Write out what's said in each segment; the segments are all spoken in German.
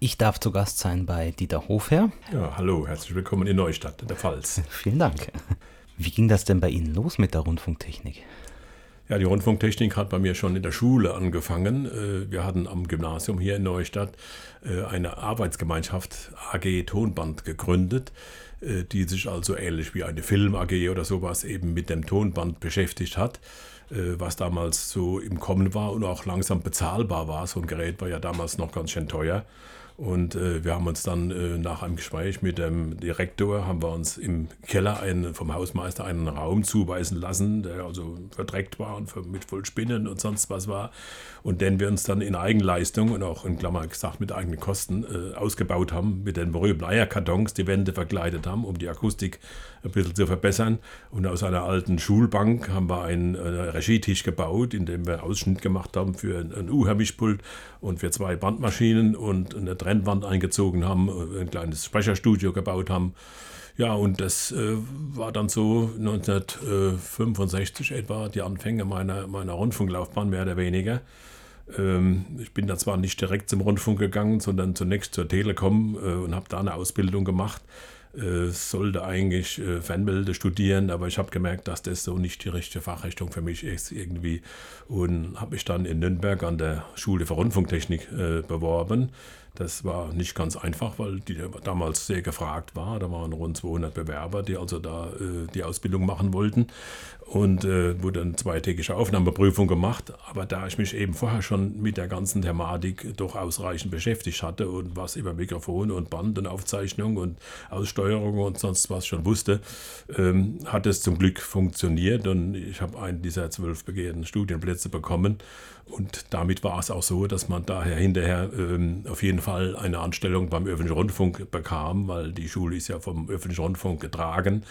Ich darf zu Gast sein bei Dieter Hofherr. Ja, hallo, herzlich willkommen in Neustadt, in der Pfalz. Vielen Dank. Wie ging das denn bei Ihnen los mit der Rundfunktechnik? Ja, die Rundfunktechnik hat bei mir schon in der Schule angefangen. Äh, wir hatten am Gymnasium hier in Neustadt äh, eine Arbeitsgemeinschaft AG Tonband gegründet, äh, die sich also ähnlich wie eine Film AG oder sowas eben mit dem Tonband beschäftigt hat, was damals so im Kommen war und auch langsam bezahlbar war. So ein Gerät war ja damals noch ganz schön teuer. Und äh, wir haben uns dann äh, nach einem Gespräch mit dem Direktor, haben wir uns im Keller einen, vom Hausmeister einen Raum zuweisen lassen, der also verdreckt war und mit voll Spinnen und sonst was war. Und den wir uns dann in Eigenleistung und auch in Klammer gesagt mit eigenen Kosten äh, ausgebaut haben, mit den berühmten Eierkartons die Wände verkleidet haben, um die Akustik ein bisschen zu verbessern. Und aus einer alten Schulbank haben wir einen äh, Regietisch gebaut, in dem wir Ausschnitt gemacht haben für ein, ein U-Hörmischpult und für zwei Bandmaschinen und eine Trennwand eingezogen haben, äh, ein kleines Sprecherstudio gebaut haben. Ja, und das äh, war dann so 1965 etwa die Anfänge meiner, meiner Rundfunklaufbahn, mehr oder weniger. Ähm, ich bin da zwar nicht direkt zum Rundfunk gegangen, sondern zunächst zur Telekom äh, und habe da eine Ausbildung gemacht äh, sollte eigentlich äh, Fernmelde studieren, aber ich habe gemerkt, dass das so nicht die richtige Fachrichtung für mich ist irgendwie und habe mich dann in Nürnberg an der Schule für Rundfunktechnik äh, beworben. Das war nicht ganz einfach, weil die damals sehr gefragt war. Da waren rund 200 Bewerber, die also da äh, die Ausbildung machen wollten und äh, wurde eine zweitägige Aufnahmeprüfung gemacht. Aber da ich mich eben vorher schon mit der ganzen Thematik doch ausreichend beschäftigt hatte und was über Mikrofon und Band und Aufzeichnung und Aussteuerung und sonst was schon wusste, ähm, hat es zum Glück funktioniert und ich habe einen dieser zwölf begehrten Studienplätze bekommen. Und damit war es auch so, dass man daher hinterher ähm, auf jeden Fall eine Anstellung beim öffentlichen Rundfunk bekam, weil die Schule ist ja vom öffentlichen Rundfunk getragen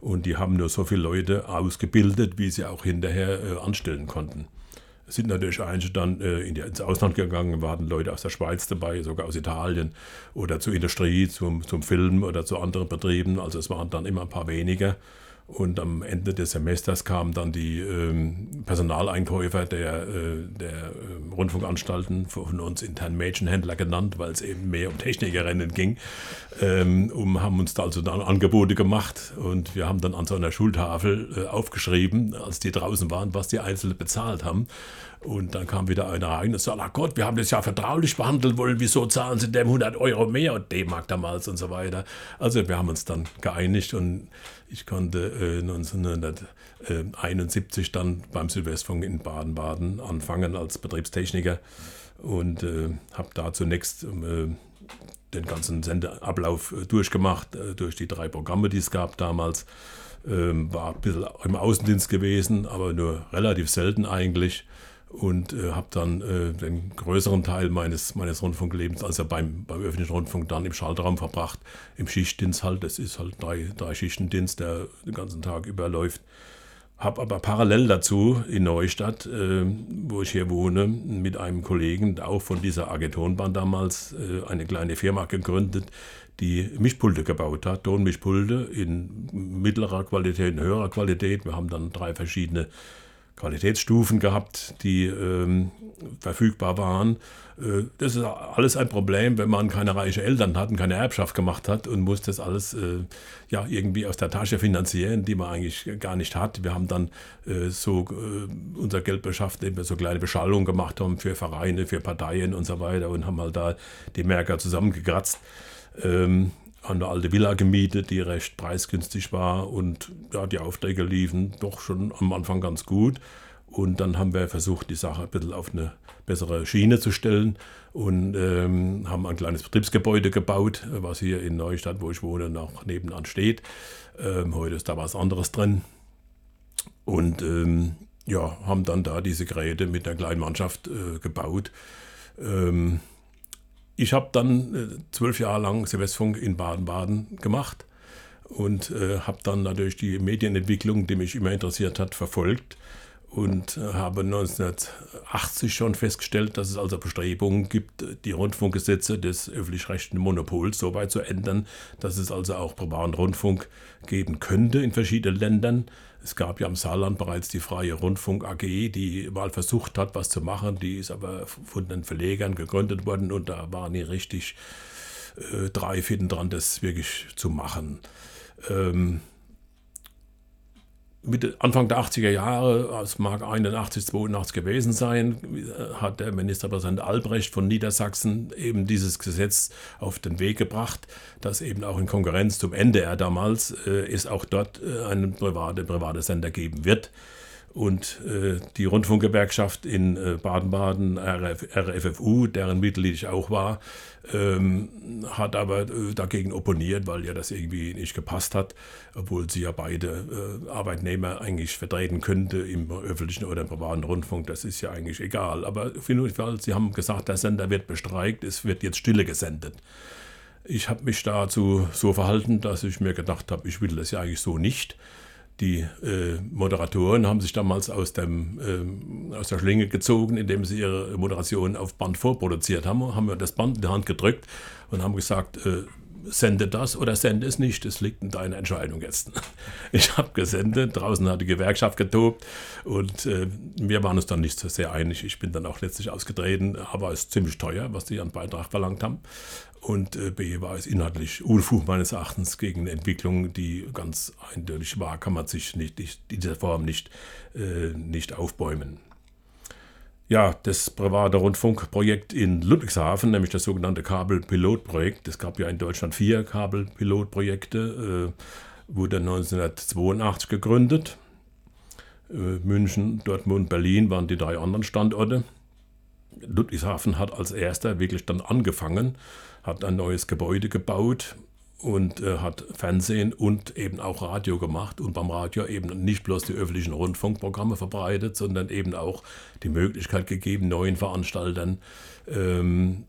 und die haben nur so viele Leute ausgebildet, wie sie auch hinterher äh, anstellen konnten. Es sind natürlich einige dann äh, in die, ins Ausland gegangen, waren Leute aus der Schweiz dabei, sogar aus Italien oder zur Industrie, zum, zum Film oder zu anderen Betrieben. Also es waren dann immer ein paar weniger. Und am Ende des Semesters kamen dann die ähm, Personaleinkäufer der, äh, der äh, Rundfunkanstalten, von uns intern Mädchenhändler genannt, weil es eben mehr um Technikerinnen ging, ähm, um, haben uns da also dann Angebote gemacht und wir haben dann an so einer Schultafel äh, aufgeschrieben, als die draußen waren, was die Einzelnen bezahlt haben. Und dann kam wieder einer rein und sagte, ach Gott, wir haben das ja vertraulich behandeln wollen, wieso zahlen Sie dem 100 Euro mehr und D-Mark damals und so weiter. Also wir haben uns dann geeinigt und ich konnte äh, 1971 dann beim Südwestfunk in Baden-Baden anfangen als Betriebstechniker und äh, habe da zunächst äh, den ganzen Sendeablauf äh, durchgemacht, äh, durch die drei Programme, die es gab damals. Ähm, war ein bisschen im Außendienst gewesen, aber nur relativ selten eigentlich und äh, habe dann äh, den größeren Teil meines, meines Rundfunklebens, also beim, beim öffentlichen Rundfunk, dann im Schaltraum verbracht, im Schichtdienst halt. Das ist halt drei, drei Schichtendienst, der den ganzen Tag überläuft. Habe aber parallel dazu in Neustadt, äh, wo ich hier wohne, mit einem Kollegen, auch von dieser Agentonbahn damals, äh, eine kleine Firma gegründet, die Mischpulte gebaut hat, Tonmischpulte in mittlerer Qualität, in höherer Qualität. Wir haben dann drei verschiedene Qualitätsstufen gehabt, die ähm, verfügbar waren. Äh, das ist alles ein Problem, wenn man keine reichen Eltern hat und keine Erbschaft gemacht hat und muss das alles äh, ja, irgendwie aus der Tasche finanzieren, die man eigentlich gar nicht hat. Wir haben dann äh, so äh, unser Geld beschafft, indem wir so kleine Beschallungen gemacht haben für Vereine, für Parteien und so weiter und haben halt da die Märker zusammengekratzt. Ähm, eine alte Villa gemietet, die recht preisgünstig war und ja, die Aufträge liefen doch schon am Anfang ganz gut. Und dann haben wir versucht, die Sache ein bisschen auf eine bessere Schiene zu stellen und ähm, haben ein kleines Betriebsgebäude gebaut, was hier in Neustadt, wo ich wohne, noch nebenan steht. Ähm, heute ist da was anderes drin. Und ähm, ja, haben dann da diese Geräte mit einer kleinen Mannschaft äh, gebaut. Ich habe dann äh, zwölf Jahre lang Silvesterfunk in Baden-Baden gemacht und äh, habe dann natürlich die Medienentwicklung, die mich immer interessiert hat, verfolgt und äh, habe 1980 schon festgestellt, dass es also Bestrebungen gibt, die Rundfunkgesetze des öffentlich-rechtlichen Monopols so weit zu ändern, dass es also auch privaten Rundfunk geben könnte in verschiedenen Ländern. Es gab ja im Saarland bereits die Freie Rundfunk AG, die mal versucht hat, was zu machen. Die ist aber von den Verlegern gegründet worden und da waren die richtig äh, drei Fitten dran, das wirklich zu machen. Ähm, Mitte, Anfang der 80er Jahre, es mag 81, 82 gewesen sein, hat der Ministerpräsident Albrecht von Niedersachsen eben dieses Gesetz auf den Weg gebracht, das eben auch in Konkurrenz zum NDR damals äh, es auch dort äh, einen private, private Sender geben wird. Und äh, die Rundfunkgewerkschaft in äh, Baden-Baden, RF, RFFU, deren Mitglied ich auch war, ähm, hat aber äh, dagegen opponiert, weil ja das irgendwie nicht gepasst hat, obwohl sie ja beide äh, Arbeitnehmer eigentlich vertreten könnte im öffentlichen oder im privaten Rundfunk. Das ist ja eigentlich egal. Aber auf jeden Fall, sie haben gesagt, der Sender wird bestreikt, es wird jetzt Stille gesendet. Ich habe mich dazu so verhalten, dass ich mir gedacht habe, ich will das ja eigentlich so nicht. Die äh, Moderatoren haben sich damals aus, dem, ähm, aus der Schlinge gezogen, indem sie ihre Moderation auf Band vorproduziert haben, haben mir das Band in die Hand gedrückt und haben gesagt, äh, sende das oder sende es nicht. Es liegt in deiner Entscheidung jetzt. Ich habe gesendet, draußen hat die Gewerkschaft getobt und äh, wir waren uns dann nicht so sehr einig. Ich bin dann auch letztlich ausgetreten, aber es ist ziemlich teuer, was die an Beitrag verlangt haben. Und äh, B war es inhaltlich Unfug meines Erachtens gegen eine Entwicklung, die ganz eindeutig war, kann man sich nicht, nicht in dieser Form nicht, äh, nicht aufbäumen. Ja, das private Rundfunkprojekt in Ludwigshafen, nämlich das sogenannte Kabelpilotprojekt, es gab ja in Deutschland vier Kabelpilotprojekte, äh, wurde 1982 gegründet. Äh, München, Dortmund, Berlin waren die drei anderen Standorte. Ludwigshafen hat als erster wirklich dann angefangen hat ein neues Gebäude gebaut und äh, hat Fernsehen und eben auch Radio gemacht und beim Radio eben nicht bloß die öffentlichen Rundfunkprogramme verbreitet, sondern eben auch die Möglichkeit gegeben, neuen Veranstaltern ähm,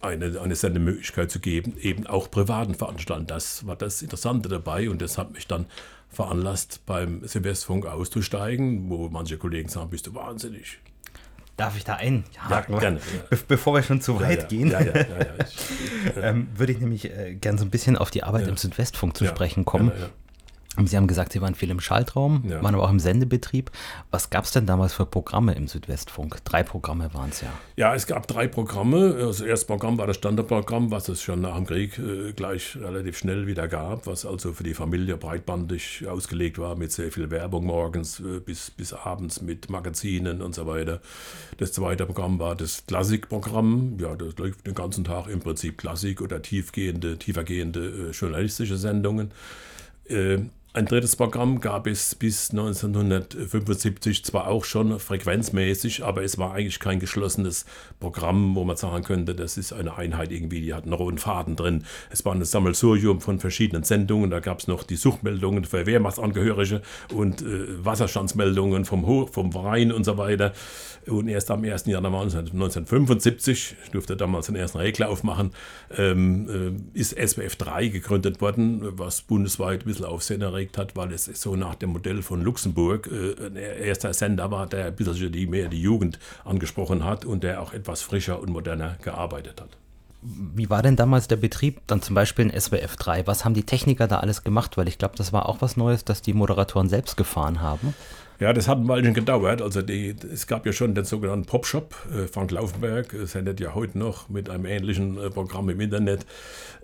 eine, eine Sendemöglichkeit zu geben, eben auch privaten Veranstaltern. Das war das Interessante dabei und das hat mich dann veranlasst, beim Silvesterfunk auszusteigen, wo manche Kollegen sagen, bist du wahnsinnig. Darf ich da einhaken? Ja, gerne. Ja. Be bevor wir schon zu weit ja, gehen, ähm, würde ich nämlich äh, gerne so ein bisschen auf die Arbeit im Südwestfunk zu sprechen kommen. Sie haben gesagt, Sie waren viel im Schaltraum, ja. waren aber auch im Sendebetrieb. Was gab es denn damals für Programme im Südwestfunk? Drei Programme waren es ja. Ja, es gab drei Programme. Das erste Programm war das Standardprogramm, was es schon nach dem Krieg äh, gleich relativ schnell wieder gab, was also für die Familie breitbandig ausgelegt war, mit sehr viel Werbung morgens äh, bis, bis abends mit Magazinen und so weiter. Das zweite Programm war das Klassikprogramm. Ja, das läuft den ganzen Tag im Prinzip Klassik oder tiefgehende, tiefergehende äh, journalistische Sendungen. Ein drittes Programm gab es bis 1975 zwar auch schon frequenzmäßig, aber es war eigentlich kein geschlossenes Programm, wo man sagen könnte, das ist eine Einheit irgendwie, die hat einen roten Faden drin. Es war ein Sammelsurium von verschiedenen Sendungen, da gab es noch die Suchmeldungen für Wehrmachtsangehörige und äh, Wasserstandsmeldungen vom, Ho vom Verein und so weiter. Und erst am 1. Januar 1975, ich durfte damals den ersten Regler aufmachen, ähm, äh, ist SWF 3 gegründet worden, was bundesweit ein bisschen Aufsehen erregt hat, weil es so nach dem Modell von Luxemburg äh, ein erster Sender war, der ein bisschen die, mehr die Jugend angesprochen hat und der auch etwas frischer und moderner gearbeitet hat. Wie war denn damals der Betrieb, dann zum Beispiel in SWF 3? Was haben die Techniker da alles gemacht? Weil ich glaube, das war auch was Neues, dass die Moderatoren selbst gefahren haben. Ja, das hat ein Weilchen gedauert. Also die, es gab ja schon den sogenannten Popshop. Äh, Frank Laufenberg sendet ja heute noch mit einem ähnlichen äh, Programm im Internet.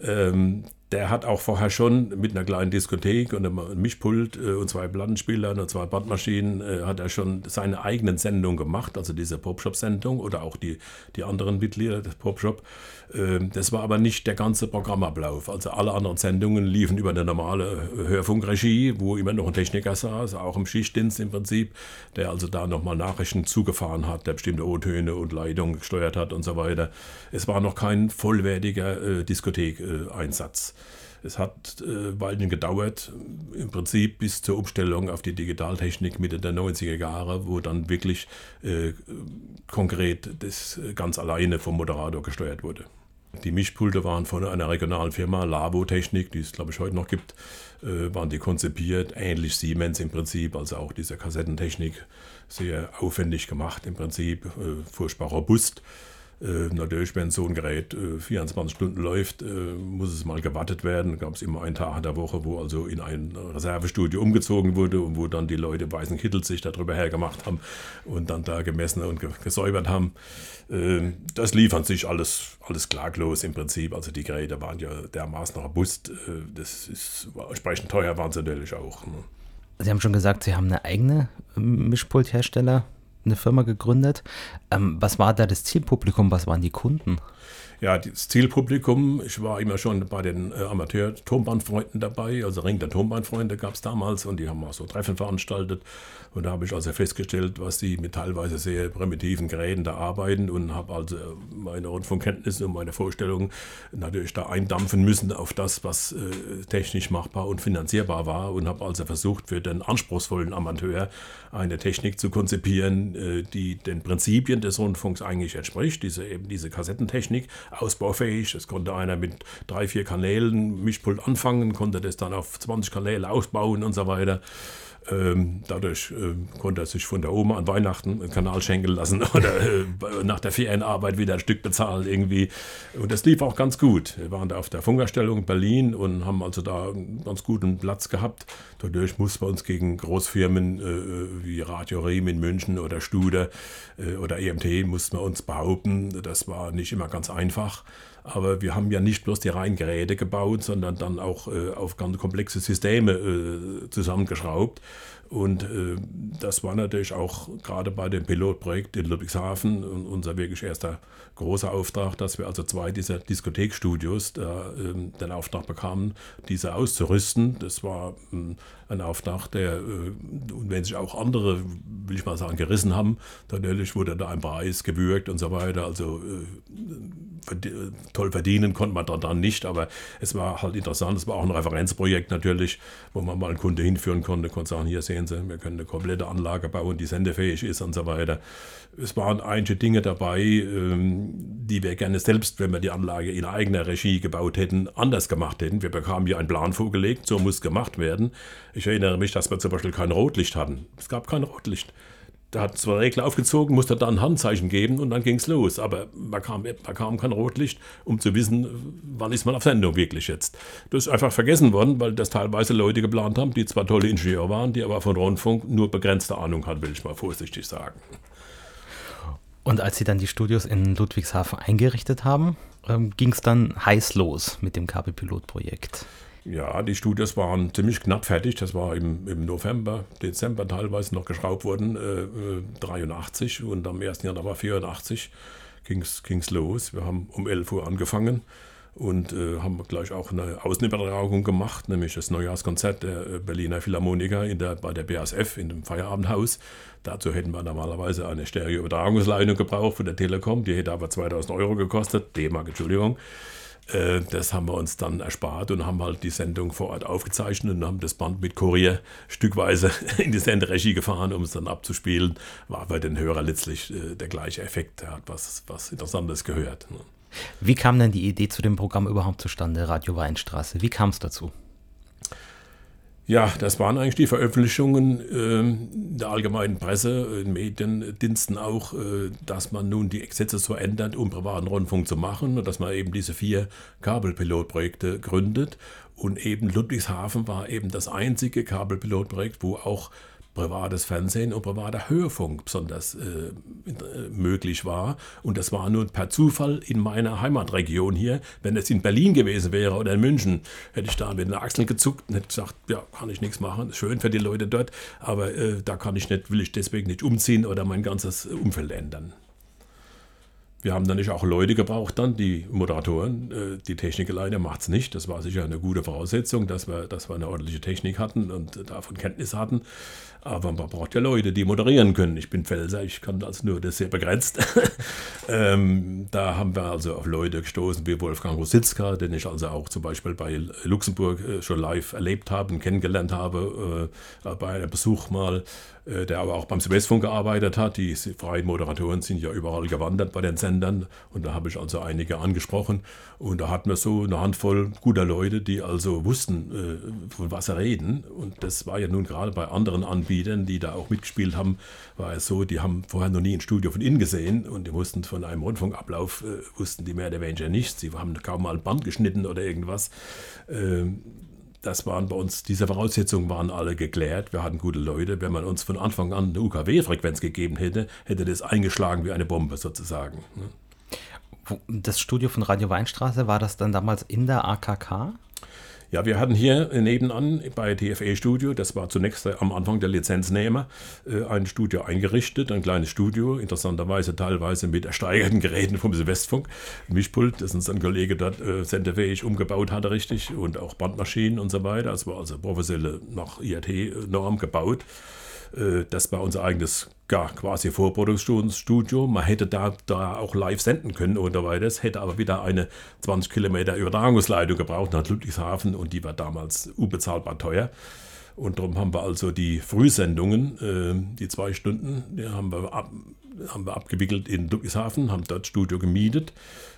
Ähm, der hat auch vorher schon mit einer kleinen Diskothek und einem Mischpult äh, und zwei Plattenspielern und zwei Bandmaschinen äh, hat er schon seine eigenen Sendungen gemacht, also diese Popshop-Sendung oder auch die, die anderen Mitglieder des Popshop. Ähm, das war aber nicht der ganze Programmablauf. Also alle anderen Sendungen liefen über eine normale Hörfunkregie, wo immer noch ein Techniker saß, auch im Schichtdienst im Prinzip, der also da nochmal Nachrichten zugefahren hat, der bestimmte O-Töne und Leitungen gesteuert hat und so weiter. Es war noch kein vollwertiger äh, Diskothek-Einsatz. Es hat äh, Weilchen gedauert, im Prinzip bis zur Umstellung auf die Digitaltechnik Mitte der 90er Jahre, wo dann wirklich äh, konkret das ganz alleine vom Moderator gesteuert wurde. Die Mischpulte waren von einer regionalen Firma, Labo Technik, die es glaube ich heute noch gibt, äh, waren die konzipiert, ähnlich Siemens im Prinzip, also auch diese Kassettentechnik, sehr aufwendig gemacht im Prinzip, äh, furchtbar robust. Äh, natürlich, wenn so ein Gerät äh, 24 Stunden läuft, äh, muss es mal gewartet werden. Da gab es immer einen Tag in der Woche, wo also in ein Reservestudio umgezogen wurde und wo dann die Leute weißen Kittel sich darüber hergemacht haben und dann da gemessen und gesäubert haben. Ähm, das lief an sich alles, alles klaglos im Prinzip. Also die Geräte waren ja dermaßen robust. Äh, das ist entsprechend teuer waren sie natürlich auch. Ne? Sie haben schon gesagt, Sie haben eine eigene Mischpulthersteller eine Firma gegründet. Ähm, was war da das Zielpublikum? Was waren die Kunden? Ja, das Zielpublikum, ich war immer schon bei den äh, Amateur-Tonbandfreunden dabei, also Ring der Tonbandfreunde gab es damals und die haben auch so Treffen veranstaltet. Und da habe ich also festgestellt, was die mit teilweise sehr primitiven Geräten da arbeiten und habe also meine Rundfunkkenntnisse und meine Vorstellungen natürlich da eindampfen müssen auf das, was äh, technisch machbar und finanzierbar war und habe also versucht, für den anspruchsvollen Amateur eine Technik zu konzipieren, äh, die den Prinzipien des Rundfunks eigentlich entspricht, diese eben diese Kassettentechnik, ausbaufähig. Das konnte einer mit drei, vier Kanälen Mischpult anfangen, konnte das dann auf 20 Kanäle ausbauen und so weiter. Ähm, dadurch äh, konnte er sich von der Oma an Weihnachten einen Kanal schenken lassen oder äh, nach der Ferienarbeit wieder ein Stück bezahlen irgendwie. Und das lief auch ganz gut. Wir waren da auf der Funkerstellung in Berlin und haben also da einen ganz guten Platz gehabt. Dadurch mussten wir uns gegen Großfirmen äh, wie Radio Riem in München oder Studer äh, oder EMT mussten wir uns behaupten. Das war nicht immer ganz einfach. Aber wir haben ja nicht bloß die reinen Geräte gebaut, sondern dann auch äh, auf ganz komplexe Systeme äh, zusammengeschraubt. Und äh, das war natürlich auch gerade bei dem Pilotprojekt in Ludwigshafen unser wirklich erster großer Auftrag, dass wir also zwei dieser Diskothekstudios da, ähm, den Auftrag bekamen, diese auszurüsten. Das war ähm, ein Auftrag, der, äh, wenn sich auch andere, will ich mal sagen, gerissen haben, natürlich wurde da ein Preis gewürgt und so weiter. Also äh, toll verdienen konnte man da dann nicht, aber es war halt interessant. Es war auch ein Referenzprojekt natürlich, wo man mal einen Kunde hinführen konnte, konnte sagen, hier sehen Sie, wir können eine komplette Anlage bauen, die sendefähig ist und so weiter. Es waren einige Dinge dabei, ähm, die wir gerne selbst, wenn wir die Anlage in eigener Regie gebaut hätten, anders gemacht hätten. Wir bekamen hier einen Plan vorgelegt, so muss gemacht werden. Ich erinnere mich, dass wir zum Beispiel kein Rotlicht hatten. Es gab kein Rotlicht. Da hat zwei Regler aufgezogen, musste dann ein Handzeichen geben und dann ging es los. Aber man kam, man kam kein Rotlicht, um zu wissen, wann ist man auf Sendung wirklich jetzt. Das ist einfach vergessen worden, weil das teilweise Leute geplant haben, die zwar tolle Ingenieure waren, die aber von Rundfunk nur begrenzte Ahnung hatten, will ich mal vorsichtig sagen. Und als Sie dann die Studios in Ludwigshafen eingerichtet haben, ähm, ging es dann heiß los mit dem Kabelpilotprojekt. Ja, die Studios waren ziemlich knapp fertig. Das war im, im November, Dezember teilweise noch geschraubt worden, äh, 83 äh, und am 1. Januar 84 ging es los. Wir haben um 11 Uhr angefangen und äh, haben gleich auch eine Außenübertragung gemacht, nämlich das Neujahrskonzert der äh, Berliner Philharmoniker in der, bei der BASF in dem Feierabendhaus. Dazu hätten wir normalerweise eine Stereo-Übertragungsleitung gebraucht von der Telekom, die hätte aber 2000 Euro gekostet, D-Mark, Entschuldigung. Äh, das haben wir uns dann erspart und haben halt die Sendung vor Ort aufgezeichnet und haben das Band mit Kurier stückweise in die Senderegie gefahren, um es dann abzuspielen. War bei den Hörern letztlich äh, der gleiche Effekt. Er hat was, was Interessantes gehört. Ne? Wie kam denn die Idee zu dem Programm überhaupt zustande, Radio Weinstraße? Wie kam es dazu? Ja, das waren eigentlich die Veröffentlichungen äh, der allgemeinen Presse, in Mediendiensten auch, äh, dass man nun die Gesetze so ändert, um privaten Rundfunk zu machen und dass man eben diese vier Kabelpilotprojekte gründet. Und eben Ludwigshafen war eben das einzige Kabelpilotprojekt, wo auch privates Fernsehen und privater Hörfunk besonders äh, äh, möglich war. Und das war nun per Zufall in meiner Heimatregion hier. Wenn es in Berlin gewesen wäre oder in München, hätte ich da mit den Achseln gezuckt und hätte gesagt, ja, kann ich nichts machen. Schön für die Leute dort, aber äh, da kann ich nicht, will ich deswegen nicht umziehen oder mein ganzes Umfeld ändern. Wir haben dann nicht auch Leute gebraucht, dann die Moderatoren. Äh, die Technik alleine macht es nicht. Das war sicher eine gute Voraussetzung, dass wir, dass wir eine ordentliche Technik hatten und davon Kenntnis hatten. Aber man braucht ja Leute, die moderieren können. Ich bin Pfälzer, ich kann also nur das sehr begrenzt. ähm, da haben wir also auf Leute gestoßen wie Wolfgang Rositzka, den ich also auch zum Beispiel bei Luxemburg äh, schon live erlebt habe und kennengelernt habe, äh, bei einem Besuch mal. Äh, der aber auch beim Südwestfunk gearbeitet hat. Die freien Moderatoren sind ja überall gewandert bei den Sendern und da habe ich also einige angesprochen und da hatten wir so eine Handvoll guter Leute, die also wussten, äh, von was sie reden und das war ja nun gerade bei anderen Anbietern, die da auch mitgespielt haben, war es so, die haben vorher noch nie ein Studio von innen gesehen und die wussten von einem Rundfunkablauf, äh, wussten die mehr oder weniger nichts. Sie haben kaum mal ein Band geschnitten oder irgendwas. Das waren bei uns, diese Voraussetzungen waren alle geklärt. Wir hatten gute Leute. Wenn man uns von Anfang an eine UKW-Frequenz gegeben hätte, hätte das eingeschlagen wie eine Bombe sozusagen. Ne? Das Studio von Radio Weinstraße, war das dann damals in der AKK? Ja, wir hatten hier nebenan bei TFE Studio, das war zunächst am Anfang der Lizenznehmer, äh, ein Studio eingerichtet, ein kleines Studio, interessanterweise teilweise mit ersteigerten Geräten vom Südwestfunk. Mischpult, das uns ein Kollege dort äh, sendefähig umgebaut hatte, richtig, und auch Bandmaschinen und so weiter. Das war also professionell nach IAT-Norm gebaut. Äh, das war unser eigenes ja, quasi Vorproduktionsstudio. Man hätte da, da auch live senden können oder weiteres, hätte aber wieder eine 20 Kilometer Übertragungsleitung gebraucht nach Ludwigshafen und die war damals unbezahlbar teuer. Und darum haben wir also die Frühsendungen, äh, die zwei Stunden, die haben wir, ab, haben wir abgewickelt in Ludwigshafen, haben dort Studio gemietet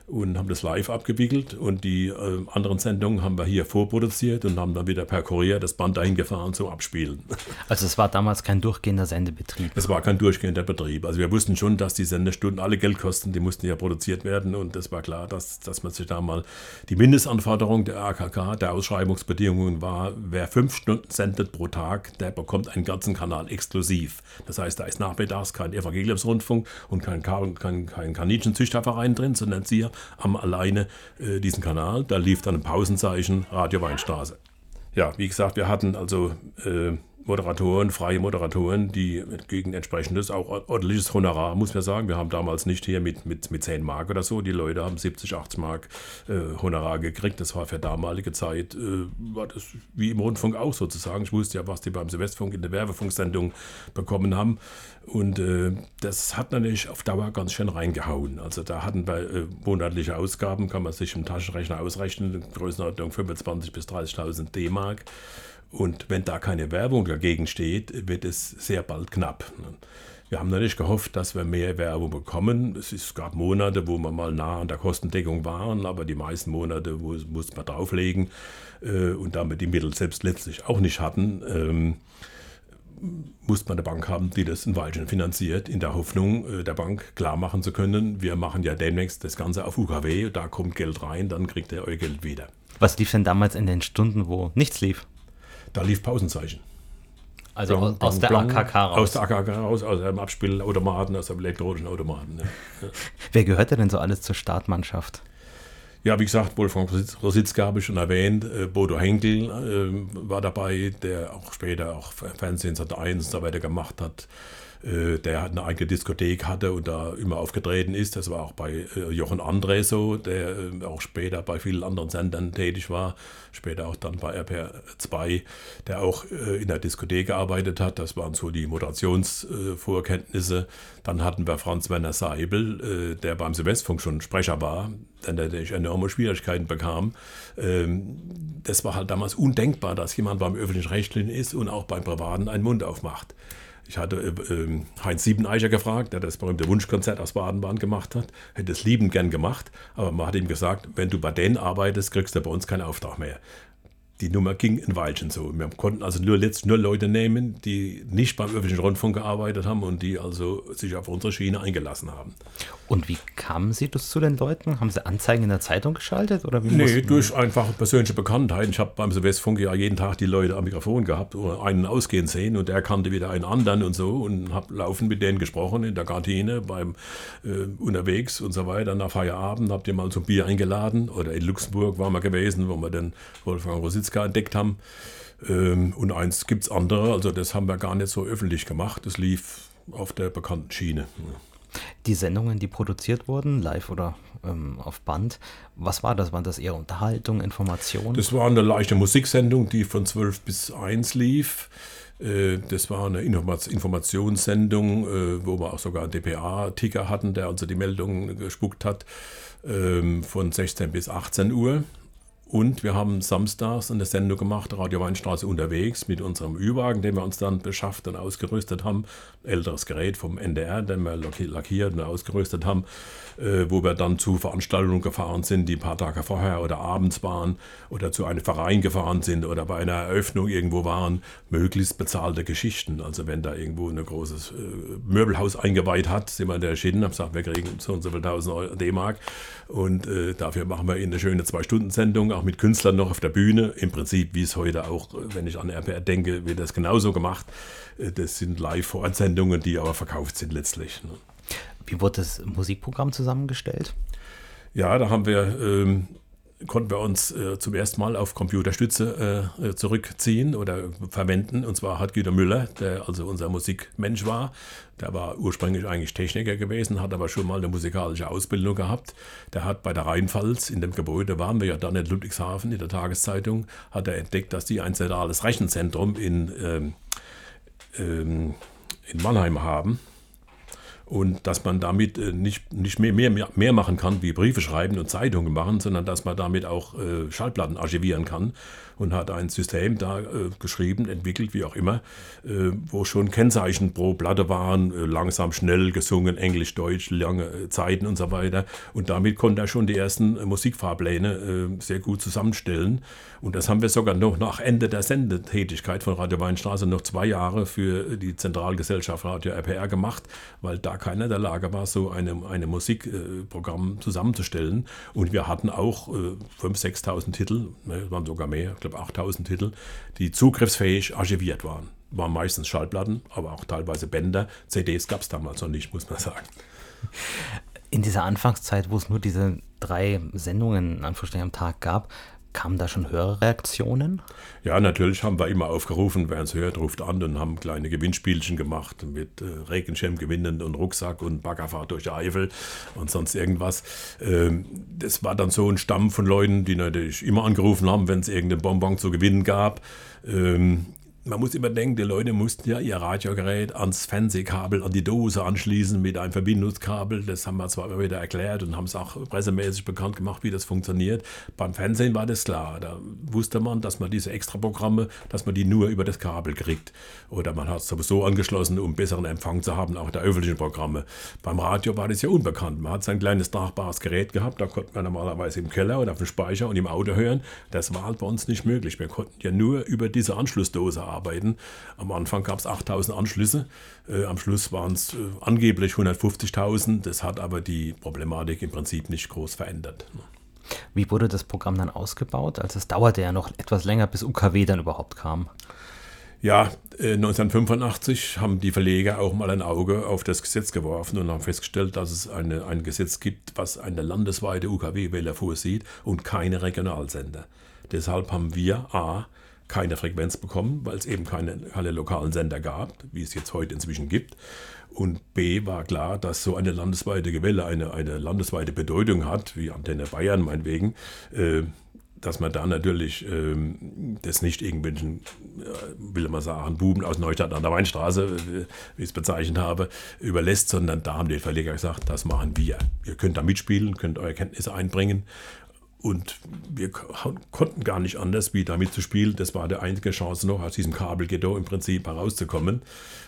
und haben das live abgewickelt und die äh, anderen Sendungen haben wir hier vorproduziert und haben dann wieder per Kurier das Band dahin gefahren zum Abspielen. Also es war damals kein durchgehender Sendebetrieb? Es war kein durchgehender Betrieb. Also wir wussten schon, dass die Sendestunden alle Geld kosten, die mussten ja produziert werden und es war klar, dass, dass man sich da mal die Mindestanforderung der AKK, der Ausschreibungsbedingungen war, wer fünf Stunden sendet pro Tag, der bekommt einen ganzen Kanal exklusiv. Das heißt, da ist nachmittags kein Evangeliumsrundfunk und kein, kein, kein Kaninchenzüchterverein drin, sondern Sie am alleine äh, diesen Kanal. Da lief dann ein Pausenzeichen Radio Weinstraße. Ja, wie gesagt, wir hatten also äh, Moderatoren, freie Moderatoren, die gegen entsprechendes, auch ordentliches Honorar, muss man sagen. Wir haben damals nicht hier mit, mit, mit 10 Mark oder so, die Leute haben 70, 80 Mark äh, Honorar gekriegt. Das war für damalige Zeit, äh, war das wie im Rundfunk auch sozusagen. Ich wusste ja, was die beim Silvesterfunk in der Werbefunksendung bekommen haben. Und äh, das hat natürlich auf Dauer ganz schön reingehauen. Also da hatten wir äh, monatliche Ausgaben, kann man sich im Taschenrechner ausrechnen, Größenordnung 25.000 bis 30.000 D-Mark. Und wenn da keine Werbung dagegen steht, wird es sehr bald knapp. Wir haben natürlich gehofft, dass wir mehr Werbung bekommen. Es, gab Monate, wo wir mal nah an der Kostendeckung waren, aber die meisten Monate wo, musste man drauflegen äh, und damit die Mittel selbst letztlich auch nicht hatten. Ähm, musste man eine Bank haben, die das ein Weilchen finanziert, in der Hoffnung, äh, der Bank klar machen zu können, wir machen ja demnächst das Ganze auf UKW, da kommt Geld rein, dann kriegt ihr euer Geld wieder. Was lief denn damals in den Stunden, wo nichts lief? Da lief Pausenzeichen. Also Blanc, aus, der Blanc, AKK raus? Aus der AKK raus, aus einem Abspielautomaten, aus einem elektronischen Automaten. Ja. Wer gehörte denn so alles zur Startmannschaft? Ja, wie gesagt, Wolfgang Rositzke habe ich schon erwähnt. Äh, Bodo Henkel äh, war dabei, der auch später auch Fernsehen Sat 1 und so weiter gemacht hat. Äh, der eine eigene Diskothek hatte und da immer aufgetreten ist. Das war auch bei äh, Jochen André so, der äh, auch später bei vielen anderen Sendern tätig war, später auch dann bei RPR 2, der auch in der Diskothek gearbeitet hat. Das waren so die Moderationsvorkenntnisse. Dann hatten wir Franz Werner Seibel, der beim Silvesterfunk schon Sprecher war, dann natürlich enorme Schwierigkeiten bekam. Ähm, das war halt damals undenkbar, dass jemand beim öffentlichen Rechtlichen ist und auch beim Privaten einen Mund aufmacht. Ich hatte äh, äh, Heinz Siebeneicher gefragt, der das berühmte Wunschkonzert aus Baden-Baden gemacht hat. Hätte es liebend gern gemacht, aber man hat ihm gesagt, wenn du bei denen arbeitest, kriegst du bei uns keinen Auftrag mehr die Nummer ging ein Weilchen so. Wir konnten also nur, letztlich nur Leute nehmen, die nicht beim öffentlichen Rundfunk gearbeitet haben und die also sich auf unsere Schiene eingelassen haben. Und wie kamen Sie das zu den Leuten? Haben Sie Anzeigen in der Zeitung geschaltet? Oder wie nee, durch einfach persönliche Bekanntheit. Ich habe beim Silvesterfunk ja jeden Tag die Leute am Mikrofon gehabt oder einen ausgehen sehen und der kannte wieder einen anderen und so und habe laufend mit denen gesprochen in der Kantine, beim äh, unterwegs und so weiter. Nach Feierabend habt ihr mal zum Bier eingeladen oder in Luxemburg waren wir gewesen, wo wir dann Wolfgang Rositz Franziska entdeckt haben. Ähm, und eins gibt es andere, also das haben wir gar nicht so öffentlich gemacht. Das lief auf der bekannten Schiene. Die Sendungen, die produziert wurden, live oder ähm, auf Band, was war das? War das eher Unterhaltung, Information? Das war eine leichte Musiksendung, die von 12 bis 1 lief. Äh, das war eine Informationssendung, äh, wo wir auch sogar einen DPA-Ticker hatten, der also die Meldungen gespuckt hat, ähm, von 16 bis 18 Uhr. Und wir haben samstags eine Sendung gemacht, Radio Weinstraße unterwegs, mit unserem Ü-Wagen, den wir uns dann beschafft und ausgerüstet haben. Älteres Gerät vom NDR, den wir lackiert und ausgerüstet haben, äh, wo wir dann zu Veranstaltungen gefahren sind, die ein paar Tage vorher oder abends waren oder zu einem Verein gefahren sind oder bei einer Eröffnung irgendwo waren. Möglichst bezahlte Geschichten. Also wenn da irgendwo ein großes äh, Möbelhaus eingeweiht hat, sind wir da erschienen, haben gesagt, wir kriegen so und so viel tausend D-Mark und äh, dafür machen wir eine schöne Zwei-Stunden-Sendung auch mit Künstlern noch auf der Bühne. Im Prinzip, wie es heute auch, wenn ich an RPR denke, wird das genauso gemacht. Äh, das sind Live-Vorsendungen, die aber verkauft sind letztlich. Ne? Wie wurde das Musikprogramm zusammengestellt? Ja, da haben wir ähm, konnten wir uns äh, zum ersten Mal auf Computerstütze äh, zurückziehen oder verwenden. Und zwar hat Güter Müller, der also unser Musikmensch war, der war ursprünglich eigentlich Techniker gewesen, hat aber schon mal eine musikalische Ausbildung gehabt. Der hat bei der Rheinpfalz, in dem Gebäude waren wir ja dann in Ludwigshafen, in der Tageszeitung, hat er entdeckt, dass die ein zentrales Rechenzentrum in, ähm, ähm, in Mannheim haben und dass man damit äh, nicht, nicht mehr, mehr, mehr machen kann, wie Briefe schreiben und Zeitungen machen, sondern dass man damit auch äh, Schallplatten archivieren kann und hat ein System da äh, geschrieben, entwickelt, wie auch immer, äh, wo schon Kennzeichen pro Platte waren, äh, langsam, schnell gesungen, Englisch, Deutsch, lange äh, Zeiten und so weiter. Und damit konnte er schon die ersten Musikfahrpläne sehr gut zusammenstellen. Und das haben wir sogar noch nach Ende der Sendetätigkeit von Radio Weinstraße noch zwei Jahre für die Zentralgesellschaft Radio RPR gemacht, weil da keiner in der Lage war, so eine, eine Musikprogramm zusammenzustellen. Und wir hatten auch äh, 5.000, 6.000 Titel, ne, waren sogar mehr, glaube 8.000 Titel, die zugriffsfähig archiviert waren. Waren meistens Schallplatten, aber auch teilweise Bänder. CDs gab es damals noch nicht, muss man sagen. In dieser Anfangszeit, wo es nur diese drei Sendungen am Tag gab, Kamen da schon höhere Reaktionen? Ja, natürlich haben wir immer aufgerufen, wer es hört, ruft an und haben kleine Gewinnspielchen gemacht mit äh, Regenschirm gewinnen und Rucksack und Baggerfahrt durch die Eifel und sonst irgendwas. Ähm, das war dann so ein Stamm von Leuten, die natürlich immer angerufen haben, wenn es irgendeinen Bonbon zu gewinnen gab. Ähm, man muss immer denken, die Leute mussten ja ihr Radiogerät ans Fernsehkabel, an die Dose anschließen mit einem Verbindungskabel. Das haben wir zwar immer wieder erklärt und haben es auch pressemäßig bekannt gemacht, wie das funktioniert. Beim Fernsehen war das klar. Da wusste man, dass man diese Extraprogramme, dass man die nur über das Kabel kriegt. Oder man hat es sowieso angeschlossen, um besseren Empfang zu haben, auch der öffentlichen Programme. Beim Radio war das ja unbekannt. Man hat sein kleines tragbares Gerät gehabt, da konnte man normalerweise im Keller oder auf dem Speicher und im Auto hören. Das war halt bei uns nicht möglich. Wir konnten ja nur über diese Anschlussdose arbeiten arbeiten. Am Anfang gab es 8000 Anschlüsse, äh, am Schluss waren es äh, angeblich 150.000. Das hat aber die Problematik im Prinzip nicht groß verändert. Ne. Wie wurde das Programm dann ausgebaut? Also es dauerte ja noch etwas länger, bis UKW dann überhaupt kam. Ja, 1985 äh, haben die Verleger auch mal ein Auge auf das Gesetz geworfen und haben festgestellt, dass es eine, ein Gesetz gibt, was eine landesweite UKW-Welle vorsieht und keine Regionalsender. Deshalb haben wir A keine Frequenz bekommen, weil es eben keine, keine lokalen Sender gab, wie es jetzt heute inzwischen gibt. Und B war klar, dass so eine landesweite Gewelle eine, eine landesweite Bedeutung hat, wie Antenne Bayern meinetwegen, äh, dass man da natürlich äh, das nicht irgendwelchen, äh, will man sagen, Buben aus Neustadt an der Weinstraße, äh, wie ich es bezeichnet habe, überlässt, sondern da haben die Verleger gesagt, das machen wir. Ihr könnt da mitspielen, könnt eure Kenntnisse einbringen und wir konnten gar nicht anders, wie damit zu spielen. Das war die einzige Chance noch, aus diesem Kabelghetto im Prinzip herauszukommen.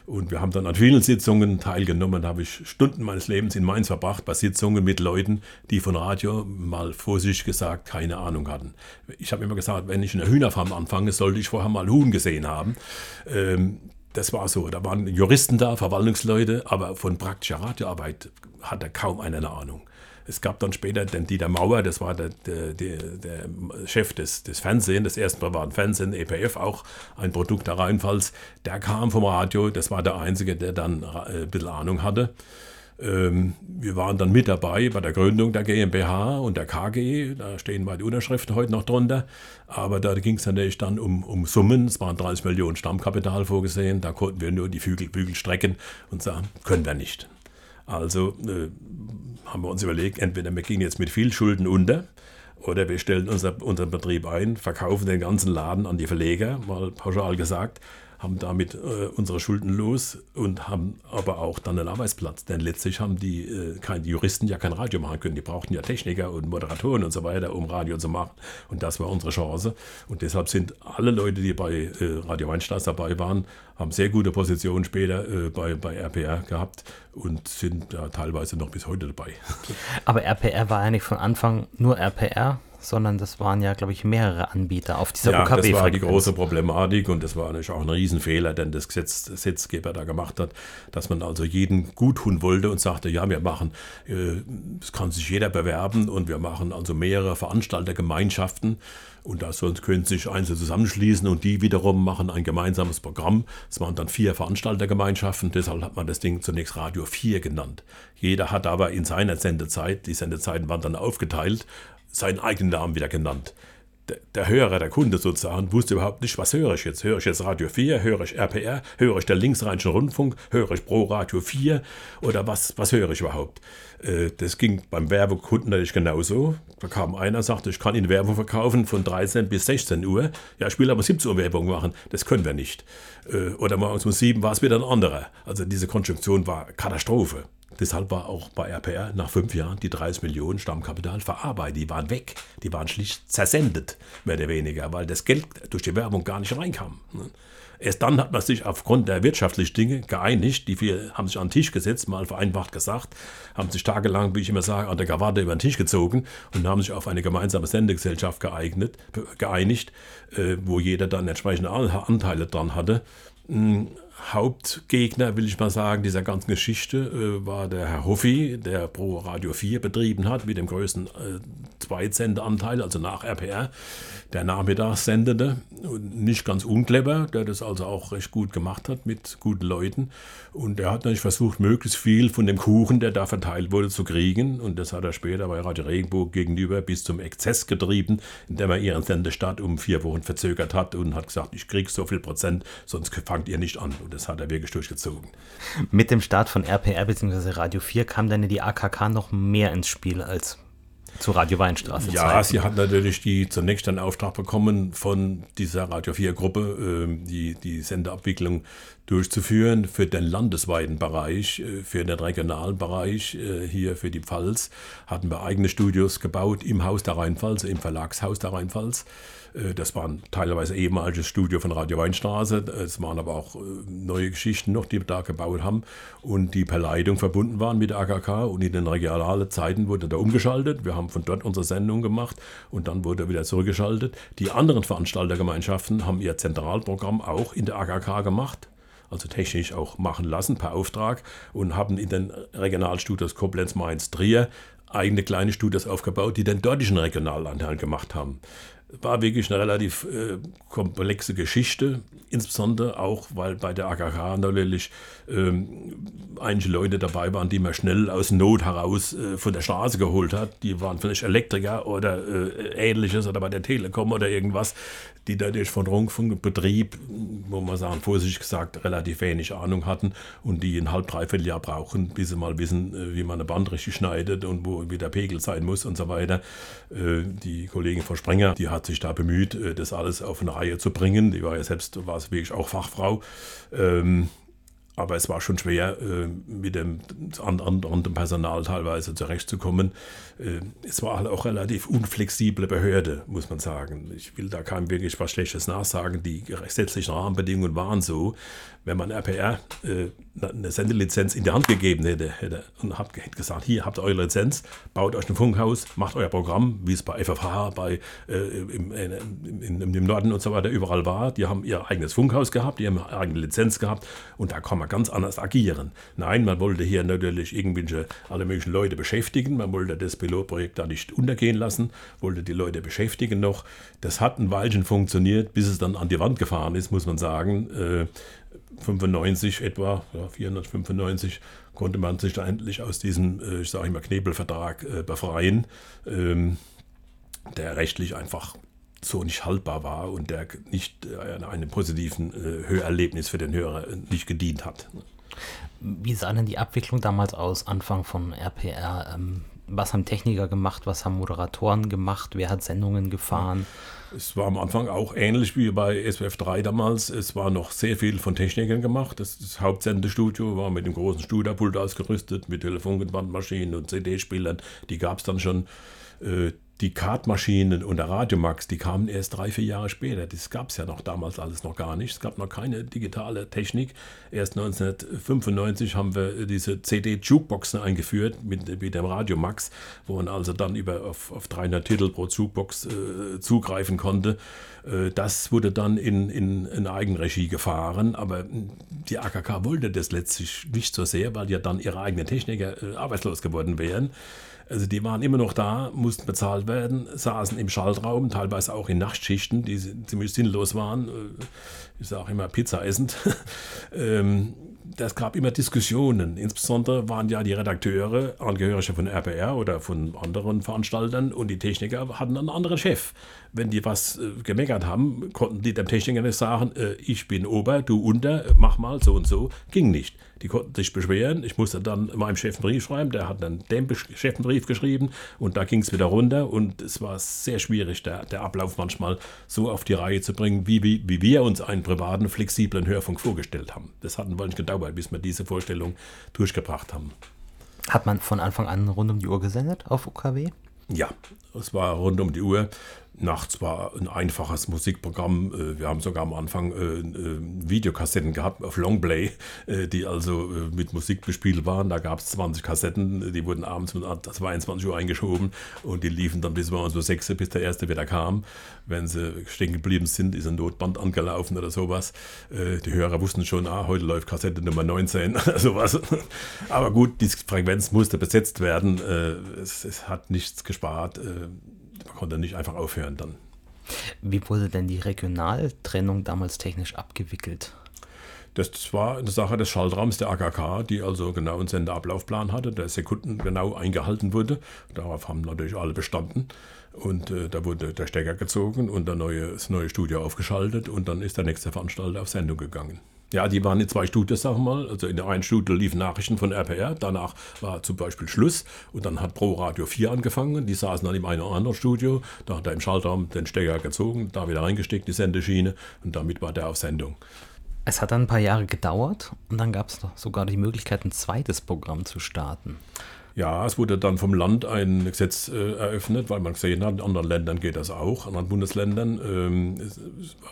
Und wir haben dann an vielen Sitzungen teilgenommen. Da habe ich Stunden meines Lebens in Mainz verbracht, bei Sitzungen mit Leuten, die von Radio mal vor sich gesagt keine Ahnung hatten. Ich habe immer gesagt, wenn ich eine Hühnerfarm anfange, sollte ich vorher mal Huhn gesehen haben. Ähm, das war so. Da waren Juristen da, Verwaltungsleute, aber von praktischer Radioarbeit hatte kaum einer eine Ahnung. Es gab dann später den Dieter Mauer, das war der, der, der, Chef des, des Fernsehens, des ersten privaten Fernsehens, EPF, auch ein Produkt der Rheinpfalz. Der kam vom Radio, das war der Einzige, der dann äh, ein bisschen Ahnung hatte. Ähm, wir waren dann mit dabei bei der Gründung der GmbH und der KG. Da stehen mal Unterschriften heute noch drunter. Aber da ging es natürlich dann um, um Summen. Es waren 30 Millionen Stammkapital vorgesehen. Da konnten wir nur die Flügelbügel strecken und sagen, können wir nicht. Also äh, haben wir uns überlegt, entweder wir gehen jetzt mit viel Schulden unter oder wir stellen unser, unseren Betrieb ein, verkaufen den ganzen Laden an die Verleger, mal pauschal gesagt, haben damit äh, unsere Schulden los und haben aber auch dann einen Arbeitsplatz. Denn letztlich haben die, äh, kein, die Juristen ja kein Radio machen können. Die brauchten ja Techniker und Moderatoren und so weiter, um Radio zu machen. Und das war unsere Chance. Und deshalb sind alle Leute, die bei äh, Radio Weinstraße dabei waren, haben sehr gute Positionen später äh, bei, bei RPR gehabt und sind ja teilweise noch bis heute dabei. Aber RPR war eigentlich von Anfang nur RPR? Sondern das waren ja, glaube ich, mehrere Anbieter auf dieser ja, UKW. Das war die große Problematik und das war natürlich auch ein Riesenfehler, den das Gesetz, Gesetzgeber da gemacht hat, dass man also jeden gut tun wollte und sagte, ja, wir machen, äh, es kann sich jeder bewerben und wir machen also mehrere Veranstaltergemeinschaften und da sonst können sich Einzelne zusammenschließen und die wiederum machen ein gemeinsames Programm. Es waren dann vier Veranstaltergemeinschaften, deshalb hat man das Ding zunächst Radio 4 genannt. Jeder hat aber in seiner Sendezeit, die Sendezeiten waren dann aufgeteilt, seinen eigenen Namen wieder genannt. Der, Hörer, der Kunde sozusagen, wusste überhaupt nicht, was höre ich jetzt? Höre ich jetzt Radio 4? Höre ich RPR? Höre ich der linksrheinischen Rundfunk? Höre ich Pro Radio 4? Oder was, was höre ich überhaupt? Äh, das ging beim Werbekunden natürlich genauso. Da kam einer, sagte, ich kann Ihnen Werbung verkaufen von 13 bis 16 Uhr. Ja, ich will aber 17 Uhr Werbung machen. Das können wir nicht. Äh, oder morgens um 7 war es wieder ein anderer. Also diese Konstruktion war Katastrophe. Deshalb war auch bei RPR nach fünf Jahren die 30 Millionen Stammkapital verarbeitet. Die waren weg. Die waren schlicht zersendet, mehr oder weniger, weil das Geld durch die Werbung gar nicht reinkam. Erst dann hat man sich aufgrund der wirtschaftlichen Dinge geeinigt. Die vier haben sich an den Tisch gesetzt, mal vereinfacht gesagt, haben sich tagelang, wie ich immer sage, an der Krawatte über den Tisch gezogen und haben sich auf eine gemeinsame Sendegesellschaft geeignet, geeinigt, äh, wo jeder dann entsprechende Anteile dran hatte hm, Hauptgegner, will ich mal sagen, dieser ganzen Geschichte äh, war der Herr Hoffi, der Pro Radio 4 betrieben hat, mit dem größten äh, Zweitsendeanteil, also nach RPR, der nachmittags sendete. Nicht ganz unclever, der das also auch recht gut gemacht hat mit guten Leuten. Und er hat natürlich versucht, möglichst viel von dem Kuchen, der da verteilt wurde, zu kriegen. Und das hat er später bei Radio Regenbogen gegenüber bis zum Exzess getrieben, indem er ihren Sendestart um vier Wochen verzögert hat und hat gesagt, ich kriege so viel Prozent, sonst fangt ihr nicht an. Und das hat er wirklich durchgezogen. Mit dem Start von RPR bzw. Radio 4 kam dann die AKK noch mehr ins Spiel als zu Radio Weinstraße. Ja, Zeiten. sie hat natürlich die zunächst einen Auftrag bekommen von dieser Radio 4 Gruppe, ähm, die, die Sendeabwicklung durchzuführen für den landesweiten Bereich, äh, für den regionalen Bereich äh, hier für die Pfalz. Hatten wir eigene Studios gebaut im Haus der Rheinpfalz, im Verlagshaus der Rheinpfalz. Äh, das waren teilweise ehemaliges Studio von Radio Weinstraße. Es waren aber auch äh, neue Geschichten noch, die da gebaut haben und die per Leitung verbunden waren mit der AKK. Und in den regionalen Zeiten wurde da umgeschaltet. Wir haben von dort unsere Sendung gemacht und dann wurde wieder zurückgeschaltet. Die anderen Veranstaltergemeinschaften haben ihr Zentralprogramm auch in der AKK gemacht also technisch auch machen lassen per Auftrag und haben in den Regionalstudios Koblenz, Mainz, Trier eigene kleine Studios aufgebaut, die den dortigen Regionalanteil gemacht haben war wirklich eine relativ äh, komplexe Geschichte, insbesondere auch, weil bei der AKK natürlich ähm, einige Leute dabei waren, die man schnell aus Not heraus äh, von der Straße geholt hat. Die waren vielleicht Elektriker oder äh, ähnliches oder bei der Telekom oder irgendwas, die dadurch von Rundfunkbetrieb, wo man sagen, vorsichtig gesagt, relativ wenig Ahnung hatten und die ein halb, dreiviertel Jahr brauchen, bis sie mal wissen, äh, wie man eine Band richtig schneidet und wo wie der Pegel sein muss und so weiter. Äh, die Kollegin von Sprenger, die hat sich da bemüht, äh, das alles auf eine Reihe zu bringen. Die war ja selbst, war es wirklich auch Fachfrau. Ähm, aber es war schon schwer, äh, mit dem anderen Personal teilweise zurechtzukommen. Äh, es war halt auch relativ unflexible Behörde, muss man sagen. Ich will da keinem wirklich was Schlechtes nachsagen. Die gesetzlichen Rahmenbedingungen waren so, wenn man RPR äh, eine Sendelizenz in die Hand gegeben hätte, hätte und hat, gesagt, hier habt ihr eure Lizenz, baut euch ein Funkhaus, macht euer Programm, wie es bei FFH, bei, äh, im, in, im Norden und so weiter überall war. Die haben ihr eigenes Funkhaus gehabt, die haben ihre eigene Lizenz gehabt und da kann man ganz anders agieren. Nein, man wollte hier natürlich irgendwelche alle möglichen Leute beschäftigen, man wollte das Pilotprojekt da nicht untergehen lassen, wollte die Leute beschäftigen noch. Das hat ein Weilchen funktioniert, bis es dann an die Wand gefahren ist, muss man sagen. Äh, 95 etwa, ja, 495, konnte man sich da endlich aus diesem, äh, ich sage immer, Knebelvertrag äh, befreien, ähm, der rechtlich einfach so nicht haltbar war und der nicht äh, einem positiven Hörerlebnis für den Hörer nicht gedient hat. Wie sah denn die Abwicklung damals aus, Anfang von RPR? Ähm, was haben Techniker gemacht, was haben Moderatoren gemacht, wer hat Sendungen gefahren? Es war am Anfang auch ähnlich wie bei SWF 3 damals. Es war noch sehr viel von Technikern gemacht. Das, das Hauptsendestudio war mit dem großen Studierpult ausgerüstet, mit Telefonbandmaschinen und CD-Spielern. Die gab es dann schon. Äh, die Kartmaschinen und der Radiomax, die kamen erst drei, vier Jahre später. Das gab es ja noch damals alles noch gar nicht. Es gab noch keine digitale Technik. Erst 1995 haben wir diese CD-Jukeboxen eingeführt mit, mit dem Radiomax, wo man also dann über auf, auf 300 Titel pro Jukebox äh, zugreifen konnte. Äh, das wurde dann in, in, in, Eigenregie gefahren, aber die AKK wollte das letztlich nicht so sehr, weil ja dann ihre eigenen Techniker äh, arbeitslos geworden wären. Also die waren immer noch da, mussten bezahlt werden, saßen im Schaltraum, teilweise auch in Nachtschichten, die ziemlich sinnlos waren. Äh, ich sage immer Pizza essend. Ähm, das gab immer Diskussionen. Insbesondere waren ja die Redakteure Angehörige von RPR oder von anderen Veranstaltern und die Techniker hatten einen anderen Chef wenn die was äh, gemeckert haben, konnten die dem Techniker nicht sagen, äh, ich bin Ober, du unter, mach mal so und so. Ging nicht. Die konnten sich beschweren. Ich musste dann meinem Chef einen Brief schreiben. Der hat dann dem Chef einen Brief geschrieben und da ging es wieder runter. Und es war sehr schwierig, der, der Ablauf manchmal so auf die Reihe zu bringen, wie, wie, wie wir uns einen privaten, flexiblen Hörfunk vorgestellt haben. Das hat ein Weilchen gedauert, bis wir diese Vorstellung durchgebracht haben. Hat man von Anfang an rund um die Uhr gesendet auf UKW? Ja, es war rund um die Uhr nachts war ein einfaches Musikprogramm. Äh, wir haben sogar am Anfang äh, äh, Videokassetten gehabt auf Longplay, die also mit Musik bespielt waren. Da gab es 20 Kassetten, die wurden abends um 22 Uhr eingeschoben und die liefen dann bis um so 6 bis der erste wieder kam. Wenn sie stehen geblieben sind, ist ein Notband angelaufen oder sowas. Die Hörer wussten schon, ah, heute läuft Kassette Nummer 19 oder sowas. Aber gut, die Frequenz musste besetzt werden. Es, es hat nichts gespart konnte nicht einfach aufhören dann. Wie wurde denn die Regionaltrennung damals technisch abgewickelt? Das war eine Sache des Schaltraums der AKK, die also genau einen Sendeablaufplan hatte, der Sekunden genau eingehalten wurde. Darauf haben natürlich alle bestanden. Und äh, da wurde der Stecker gezogen und der neue, das neue Studio aufgeschaltet und dann ist der nächste Veranstalter auf Sendung gegangen. Ja, die waren in zwei Studios, sagen wir mal. Also in der einen Studio liefen Nachrichten von RPR, danach war zum Beispiel Schluss und dann hat Pro Radio 4 angefangen. Die saßen dann im einen oder anderen Studio, da hat er im Schaltraum den Stecker gezogen, da wieder reingesteckt, die Sendeschiene und damit war der auf Sendung. Es hat dann ein paar Jahre gedauert und dann gab es sogar die Möglichkeit, ein zweites Programm zu starten. Ja, es wurde dann vom Land ein Gesetz äh, eröffnet, weil man gesehen hat, in anderen Ländern geht das auch, in anderen Bundesländern. Ähm, es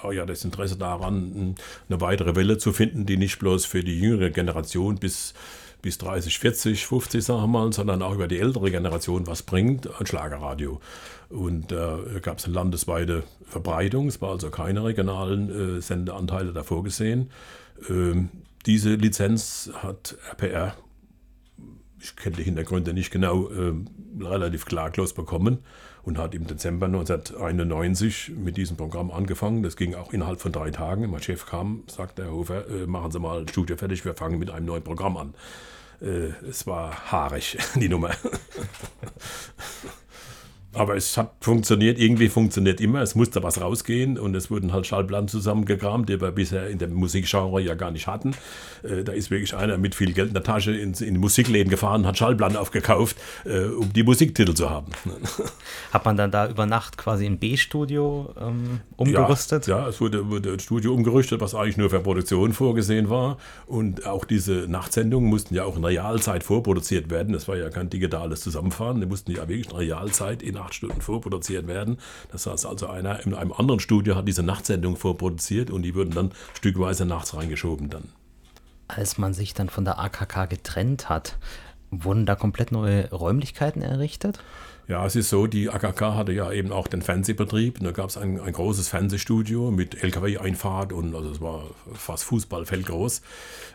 war ja das Interesse daran, eine weitere Welle zu finden, die nicht bloß für die jüngere Generation bis, bis 30, 40, 50, sagen wir mal, sondern auch über die ältere Generation was bringt, ein Schlagerradio. Und da äh, gab es eine landesweite Verbreitung, es war also keine regionalen äh, Sendeanteile davor gesehen. Ähm, diese Lizenz hat RPR ich kenne die Hintergründe nicht genau, äh, relativ klaglos bekommen und hat im Dezember 1991 mit diesem Programm angefangen. Das ging auch innerhalb von drei Tagen. Mein Chef kam, sagte Herr Hofer, äh, machen Sie mal Studio fertig, wir fangen mit einem neuen Programm an. Äh, es war haarig, die Nummer. Aber es hat funktioniert, irgendwie funktioniert immer. Es musste was rausgehen und es wurden halt Schallplatten zusammengekramt, die wir bisher in dem Musikgenre ja gar nicht hatten. Äh, da ist wirklich einer mit viel Geld in der Tasche in, in die Musikläden gefahren, hat Schallplatten aufgekauft, äh, um die Musiktitel zu haben. Hat man dann da über Nacht quasi ein B-Studio ähm, umgerüstet? Ja, ja, es wurde, wurde ein Studio umgerüstet, was eigentlich nur für Produktion vorgesehen war. Und auch diese Nachtsendungen mussten ja auch in Realzeit vorproduziert werden. Das war ja kein digitales Zusammenfahren. Die mussten ja wirklich in Realzeit in acht Stunden vorproduziert werden. Das heißt also, einer in einem anderen Studio hat diese Nachtsendung vorproduziert und die wurden dann stückweise nachts reingeschoben dann. Als man sich dann von der AKK getrennt hat, wurden da komplett neue Räumlichkeiten errichtet? Ja, es ist so, die AKK hatte ja eben auch den Fernsehbetrieb. da gab es ein, ein großes Fernsehstudio mit LKW-Einfahrt und also es war fast Fußballfeld groß.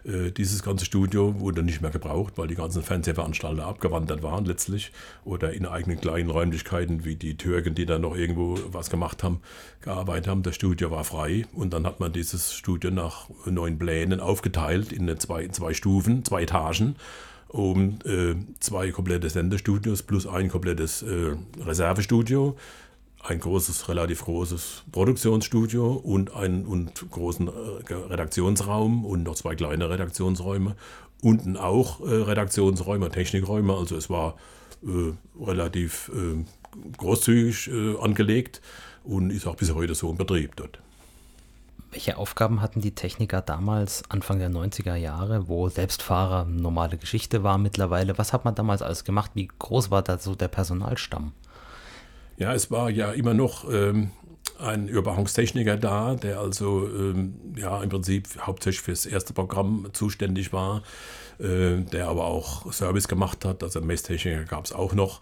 Äh, dieses ganze Studio wurde nicht mehr gebraucht, weil die ganzen Fernsehveranstalter abgewandert waren letztlich oder in eigenen kleinen Räumlichkeiten wie die Türken, die da noch irgendwo was gemacht haben, gearbeitet haben. Das Studio war frei und dann hat man dieses Studio nach neuen Plänen aufgeteilt in zwei, in zwei Stufen, zwei Etagen um äh, zwei komplette Sendestudios plus ein komplettes äh, Reservestudio, ein großes, relativ großes Produktionsstudio und einen und großen äh, Redaktionsraum und noch zwei kleine Redaktionsräume. Unten auch äh, Redaktionsräume, Technikräume. Also es war äh, relativ äh, großzügig angelegt und ist auch bis heute so im Betrieb dort. Welche Aufgaben hatten die Techniker damals, Anfang der 90er Jahre, wo Selbstfahrer normale Geschichte war mittlerweile? Was hat man damals alles gemacht? Wie groß war da so der Personalstamm? Ja, es war ja immer noch ähm, ein Überwachungstechniker da, der also ähm, ja im Prinzip hauptsächlich fürs erste Programm zuständig war, äh, der aber auch Service gemacht hat. Also Messtechniker gab es auch noch.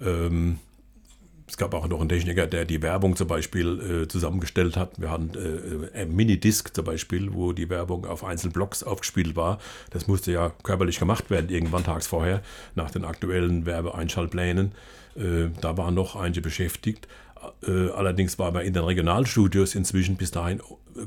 Ähm, es gab auch noch einen Techniker, der die Werbung zum Beispiel äh, zusammengestellt hat. Wir hatten äh, ein Minidisc zum Beispiel, wo die Werbung auf Einzelblocks aufgespielt war. Das musste ja körperlich gemacht werden, irgendwann tags vorher, nach den aktuellen Werbeeinschaltplänen. Äh, da waren noch einige beschäftigt. Äh, allerdings war man in den Regionalstudios inzwischen bis dahin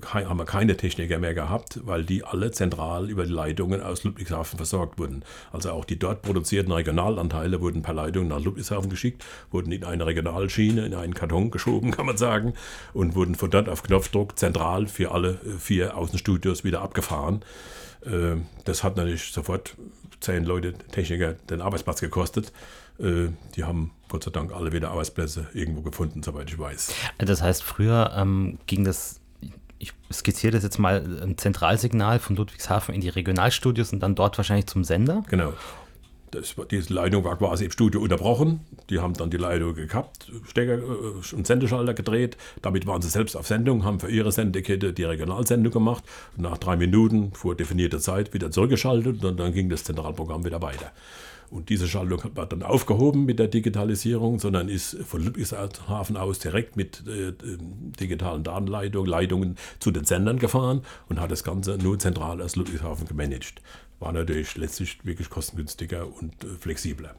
haben wir keine Techniker mehr gehabt, weil die alle zentral über die Leitungen aus Ludwigshafen versorgt wurden. Also auch die dort produzierten Regionalanteile wurden per Leitung nach Ludwigshafen geschickt, wurden in eine Regionalschiene, in einen Karton geschoben, kann man sagen, und wurden von dort auf Knopfdruck zentral für alle äh, vier Außenstudios wieder abgefahren. Äh, das hat natürlich sofort zehn Leute Techniker den Arbeitsplatz gekostet. Äh, die haben Gott sei Dank alle wieder Arbeitsplätze irgendwo gefunden, soweit ich weiß. Das heißt, früher ähm, ging das, ich skizziere das jetzt mal, ein Zentralsignal von Ludwigshafen in die Regionalstudios und dann dort wahrscheinlich zum Sender? Genau. Das, diese Leitung war quasi im Studio unterbrochen. Die haben dann die Leitung gekappt, Stecker äh, und Sendeschalter gedreht. Damit waren sie selbst auf Sendung, haben für ihre Sendekette die Regionalsendung gemacht. Und nach drei Minuten vor definierter Zeit wieder zurückgeschaltet und dann ging das Zentralprogramm wieder weiter. Und diese Schaltung wird dann aufgehoben mit der Digitalisierung, sondern ist von Ludwigshafen aus direkt mit äh, digitalen Datenleitungen Leitungen zu den Sendern gefahren und hat das Ganze nur zentral aus Ludwigshafen gemanagt. War natürlich letztlich wirklich kostengünstiger und äh, flexibler.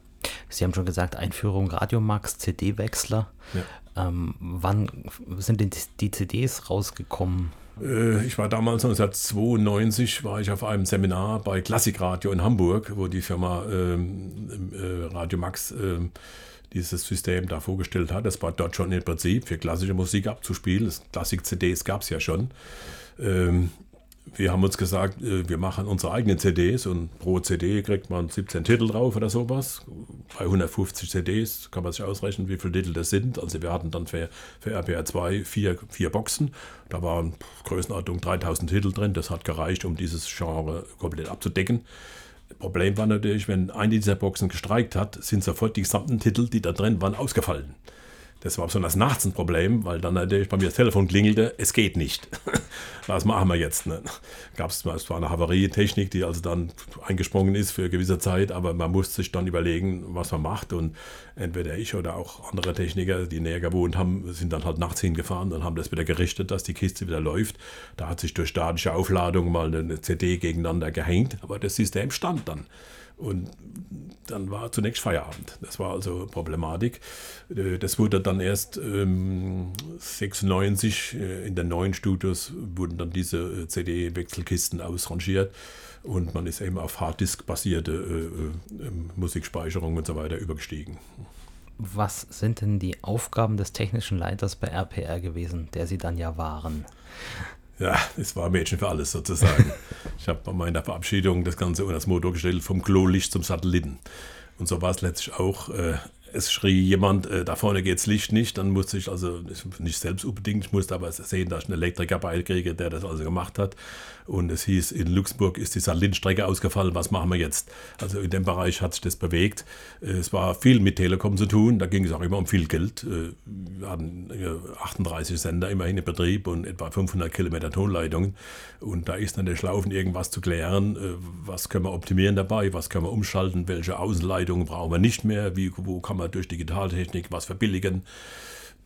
Sie haben schon gesagt, Einführung Radiomax, CD-Wechsler. Ja. Ähm, wann sind denn die CDs rausgekommen? Äh, ich war damals 1992 war ich auf einem Seminar bei Klassikradio in Hamburg, wo die Firma ähm, äh, Radio Max äh, dieses System da vorgestellt hat. Das war dort schon im Prinzip für klassische Musik abzuspielen. Klassik-CDs gab es ja schon. Ähm, wir haben uns gesagt, äh, wir machen unsere eigenen CDs und pro CD kriegt man 17 Titel drauf oder sowas. Bei 150 CDs kann man sich ausrechnen, wie viele Titel das sind. Also wir hatten dann für, für RPR 2 vier, vier Boxen. Da waren Größenordnung 3000 Titel drin. Das hat gereicht, um dieses Genre komplett abzudecken. Problem war natürlich, wenn eine dieser Boxen gestreikt hat, sind sofort die gesamten Titel, die da drin waren, ausgefallen. Das war besonders nachts ein Problem, weil dann natürlich bei mir das Telefon klingelte, es geht nicht. Was machen wir jetzt? Ne? Gab es zwar eine Havarietechnik, die also dann eingesprungen ist für eine gewisse Zeit, aber man musste sich dann überlegen, was man macht. Und entweder ich oder auch andere Techniker, die näher gewohnt haben, sind dann halt nachts hingefahren und haben das wieder gerichtet, dass die Kiste wieder läuft. Da hat sich durch statische Aufladung mal eine CD gegeneinander gehängt, aber das System stand dann. Und dann war zunächst Feierabend. Das war also Problematik. Äh, das wurde dann erst ähm, 96 äh, in den neuen Studios wurden dann diese äh, CD-Wechselkisten ausrangiert und man ist eben auf Harddisk-basierte äh, äh, Musikspeicherung und so weiter übergestiegen. Was sind denn die Aufgaben des technischen Leiters bei RPR gewesen, der Sie dann ja waren? Ja, es war Mädchen für alles sozusagen. ich habe bei meiner Verabschiedung das Ganze unter das Motto gestellt, vom Klolicht zum Satelliten. Und so war es letztlich auch. Äh, es schrie jemand, äh, da vorne geht's Licht nicht, dann musste ich also, nicht selbst unbedingt, ich musste aber sehen, dass ich einen Elektriker beikriege, der das also gemacht hat. Und es hieß, in Luxemburg ist die Satellitenstrecke ausgefallen, was machen wir jetzt? Also in dem Bereich hat sich das bewegt. Äh, es war viel mit Telekom zu tun, da ging es auch immer um viel Geld. Äh, wir hatten 38 äh, Sender immerhin in Betrieb und etwa 500 Kilometer Tonleitungen. Und da ist natürlich laufend irgendwas zu klären, was können wir optimieren dabei, was können wir umschalten, welche Außenleitungen brauchen wir nicht mehr, wie, wo kann man durch Digitaltechnik was verbilligen.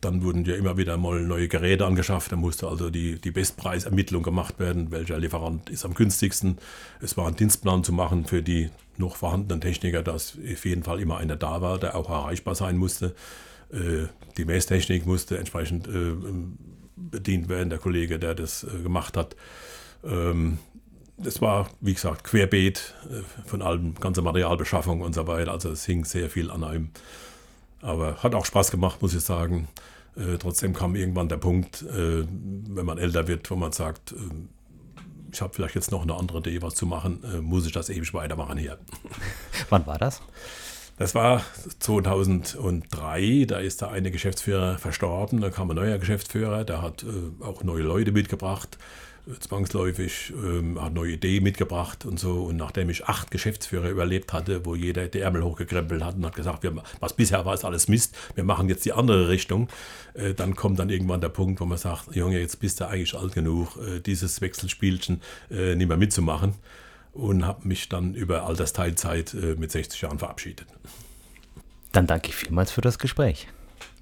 Dann wurden ja immer wieder mal neue Geräte angeschafft. Da musste also die, die Bestpreisermittlung gemacht werden, welcher Lieferant ist am günstigsten. Es war ein Dienstplan zu machen für die noch vorhandenen Techniker, dass auf jeden Fall immer einer da war, der auch erreichbar sein musste. Äh, die Messtechnik musste entsprechend äh, bedient werden, der Kollege, der das äh, gemacht hat. Das war, wie gesagt, querbeet von allem, ganze Materialbeschaffung und so weiter. Also es hing sehr viel an einem. Aber hat auch Spaß gemacht, muss ich sagen. Äh, trotzdem kam irgendwann der Punkt, äh, wenn man älter wird, wo man sagt, äh, ich habe vielleicht jetzt noch eine andere Idee, was zu machen, äh, muss ich das ewig weitermachen hier. Wann war das? Das war 2003, da ist da eine Geschäftsführer verstorben, da kam ein neuer Geschäftsführer, der hat äh, auch neue Leute mitgebracht, äh, zwangsläufig, äh, hat neue Ideen mitgebracht und so. Und nachdem ich acht Geschäftsführer überlebt hatte, wo jeder die Ärmel hochgekrempelt hat und hat gesagt, wir, was bisher war, ist alles Mist, wir machen jetzt die andere Richtung, äh, dann kommt dann irgendwann der Punkt, wo man sagt, Junge, jetzt bist du eigentlich alt genug, äh, dieses Wechselspielchen äh, nicht mehr mitzumachen und habe mich dann über Altersteilzeit äh, mit 60 Jahren verabschiedet. Dann danke ich vielmals für das Gespräch.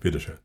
Bitteschön.